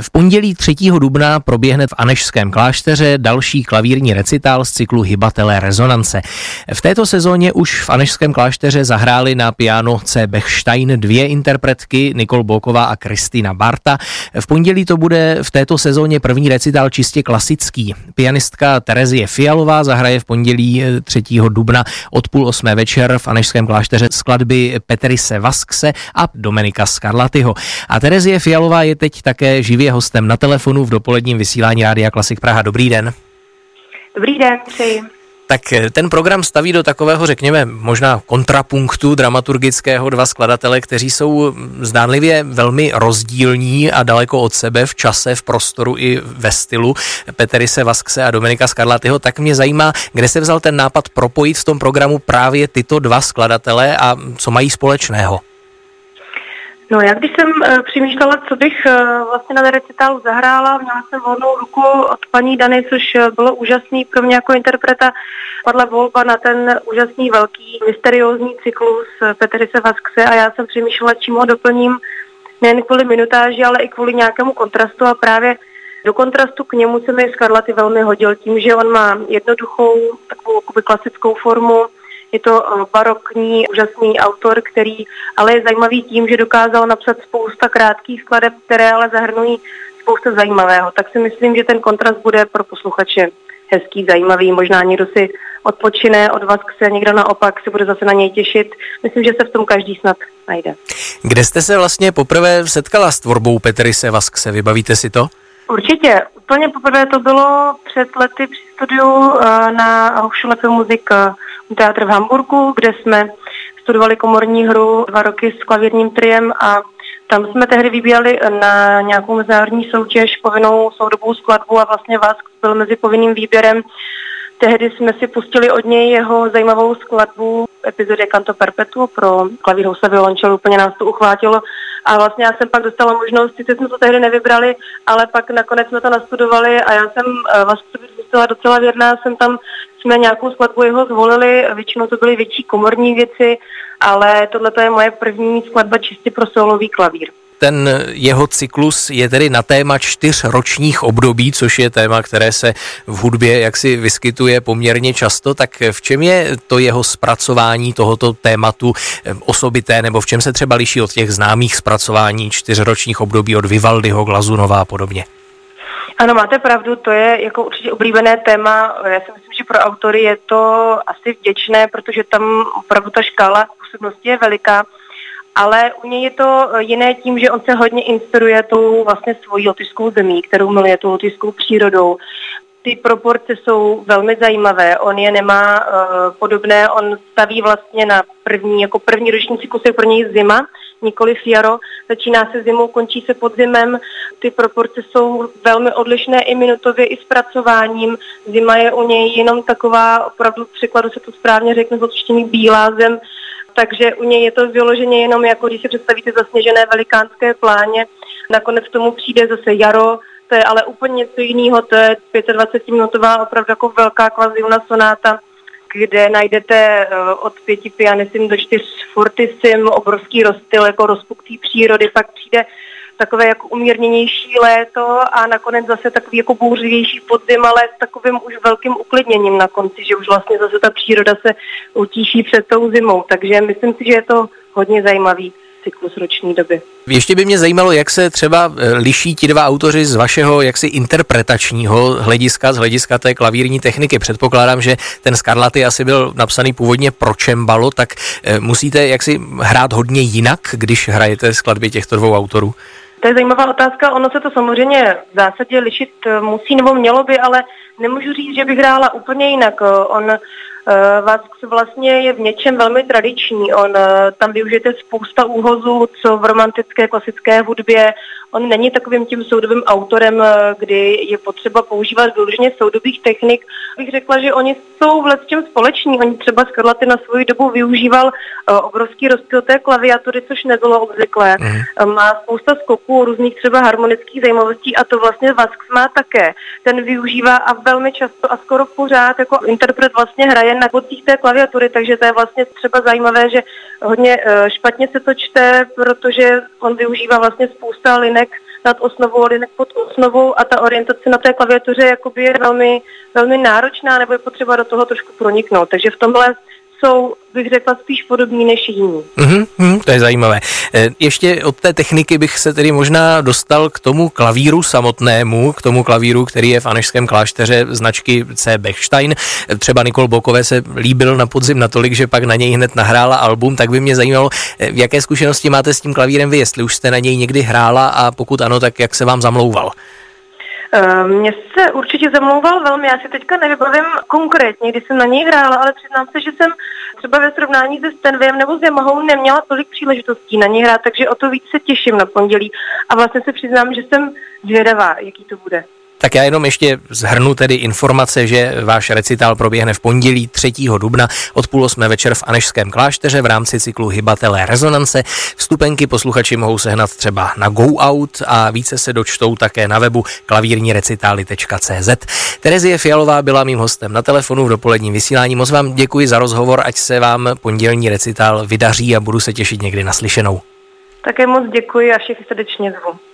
V pondělí 3. dubna proběhne v Anešském klášteře další klavírní recitál z cyklu Hybatelé rezonance. V této sezóně už v Anešském klášteře zahráli na piano C. Bechstein dvě interpretky, Nikol Boková a Kristýna Barta. V pondělí to bude v této sezóně první recitál čistě klasický. Pianistka Terezie Fialová zahraje v pondělí 3. dubna od půl osmé večer v Anešském klášteře skladby Petrise Vaskse a Dominika Scarlatyho. A Terezie Fialová je teď také živě je hostem na telefonu v dopoledním vysílání Rádia Klasik Praha. Dobrý den. Dobrý den, přeji. Tak eh, ten program staví do takového, řekněme, možná kontrapunktu dramaturgického dva skladatele, kteří jsou zdánlivě velmi rozdílní a daleko od sebe v čase, v prostoru i ve stylu. Peterise Vaskse a Dominika Skarlatyho. Tak mě zajímá, kde se vzal ten nápad propojit v tom programu právě tyto dva skladatele a co mají společného. No já když jsem uh, přemýšlela, co bych uh, vlastně na recitálu zahrála, měla jsem volnou ruku od paní Dany, což uh, bylo úžasný pro mě jako interpreta. Padla volba na ten úžasný velký mysteriózní cyklus Petrice Vaskse a já jsem přemýšlela, čím ho doplním nejen kvůli minutáži, ale i kvůli nějakému kontrastu a právě do kontrastu k němu se mi Scarlatti velmi hodil tím, že on má jednoduchou, takovou klasickou formu, je to eh, barokní, úžasný autor, který ale je zajímavý tím, že dokázal napsat spousta krátkých skladeb, které ale zahrnují spousta zajímavého. Tak si myslím, že ten kontrast bude pro posluchače hezký, zajímavý. Možná někdo si odpočine od vás, se někdo naopak se bude zase na něj těšit. Myslím, že se v tom každý snad najde. Kde jste se vlastně poprvé setkala s tvorbou Petrise Vaskse? Vybavíte si to? Určitě. Úplně poprvé to bylo před lety při studiu eh, na Hochschule für Musik teatr v Hamburgu, kde jsme studovali komorní hru dva roky s klavírním triem a tam jsme tehdy vybírali na nějakou mezinárodní soutěž povinnou soudobou skladbu a vlastně vás byl mezi povinným výběrem. Tehdy jsme si pustili od něj jeho zajímavou skladbu epizodě Canto Perpetuo pro klavír housle violončel, úplně nás to uchvátilo. A vlastně já jsem pak dostala možnost, sice jsme to tehdy nevybrali, ale pak nakonec jsme to nastudovali a já jsem vlastně zůstala docela věrná, jsem tam jsme nějakou skladbu jeho zvolili, většinou to byly větší komorní věci, ale tohle je moje první skladba čistě pro solový klavír ten jeho cyklus je tedy na téma čtyř ročních období, což je téma, které se v hudbě jaksi vyskytuje poměrně často, tak v čem je to jeho zpracování tohoto tématu eh, osobité, nebo v čem se třeba liší od těch známých zpracování čtyřročních období od Vivaldiho, Glazunova a podobně? Ano, máte pravdu, to je jako určitě oblíbené téma. Já si myslím, že pro autory je to asi vděčné, protože tam opravdu ta škála působnosti je veliká. Ale u něj je to jiné tím, že on se hodně inspiruje tou vlastně svojí lotyšskou zemí, kterou miluje, tou lotyšskou přírodou. Ty proporce jsou velmi zajímavé. On je nemá uh, podobné, on staví vlastně na první, jako první roční cyklus je pro něj zima, nikoli jaro. Začíná se zimou, končí se podzimem. Ty proporce jsou velmi odlišné i minutově, i zpracováním. Zima je u něj jenom taková, opravdu v překladu se to správně řekne, z bílá zem, takže u něj je to vyloženě jenom jako když si představíte zasněžené velikánské pláně. Nakonec tomu přijde zase jaro, to je ale úplně něco jiného, to je 25-minutová opravdu jako velká kvaziuna sonáta, kde najdete eh, od pěti pianissim do čtyř fortissim, obrovský rozstyl jako rozpuktý přírody, pak přijde takové jako umírněnější léto a nakonec zase takový jako bouřivější podzim, ale s takovým už velkým uklidněním na konci, že už vlastně zase ta příroda se utíší před tou zimou. Takže myslím si, že je to hodně zajímavý cyklus roční doby. Ještě by mě zajímalo, jak se třeba e, liší ti dva autoři z vašeho jaksi interpretačního hlediska, z hlediska té klavírní techniky. Předpokládám, že ten Scarlatti asi byl napsaný původně pro čembalo, tak e, musíte jaksi hrát hodně jinak, když hrajete skladby těchto dvou autorů? To je zajímavá otázka. Ono se to samozřejmě v zásadě lišit eh, musí nebo mělo by, ale nemůžu říct, že bych hrála úplně jinak. On Eh, Vask vlastně je v něčem velmi tradiční. On eh, tam využijete spousta úhozů, co v romantické klasické hudbě. On není takovým tím soudovým autorem, eh, kdy je potřeba používat vyloženě soudobých technik. Bych řekla, že oni jsou v čem společní. Oni třeba Scarlatti na svou dobu využíval obrovský rozptyl té klaviatury, což nebylo obvyklé. Mm. Má spousta skoků, různých třeba harmonických zajímavostí a to vlastně Vask má také. Ten využívá a velmi často a skoro pořád jako interpret vlastně hraje jen na kocích té klaviatury, takže to je vlastně třeba zajímavé, že hodně eh, špatně se to čte, protože on využívá vlastně spousta linek nad osnovou, ale jinak pod osnovou a ta orientace na té klaviatuře je velmi, velmi náročná nebo je potřeba do toho trošku proniknout. Takže v tomhle jsou, bych řekla, spíš podobní než jiní. Mm-hmm, to je zajímavé. E, ještě od té techniky bych se tedy možná dostal k tomu klavíru samotnému, k tomu klavíru, který je v Anešském klášteře značky C. Bechstein. E, třeba Nikol Bokové se líbil na podzim natolik, že pak na něj hned nahrála album, tak by mě zajímalo, e, jaké zkušenosti máte s tím klavírem vy, jestli už jste na něj někdy hrála a pokud ano, tak jak se vám zamlouval? Eh, mně se určitě zamlouval velmi, já si teďka nevybavím konkrétně, kdy jsem na něj hrála, ale přiznám se, že jsem třeba ve srovnání se Stenviem nebo s Yamahou neměla tolik příležitostí na něj hrát, takže o to víc se těším na pondělí a vlastně se přiznám, že jsem zvědavá, jaký to bude. Tak já jenom ještě zhrnu tedy informace, že váš recitál proběhne v pondělí 3. dubna od půl osmé večer v Anešském klášteře v rámci cyklu Hybatelé rezonance. Vstupenky posluchači mohou sehnat třeba na Go Out a více se dočtou také na webu klavírnirecitály.cz. Terezie Fialová byla mým hostem na telefonu v dopoledním vysílání. Moc vám děkuji za rozhovor, ať se vám pondělní recitál vydaří a budu se těšit někdy naslyšenou. Také moc děkuji a všechny srdečně zvu.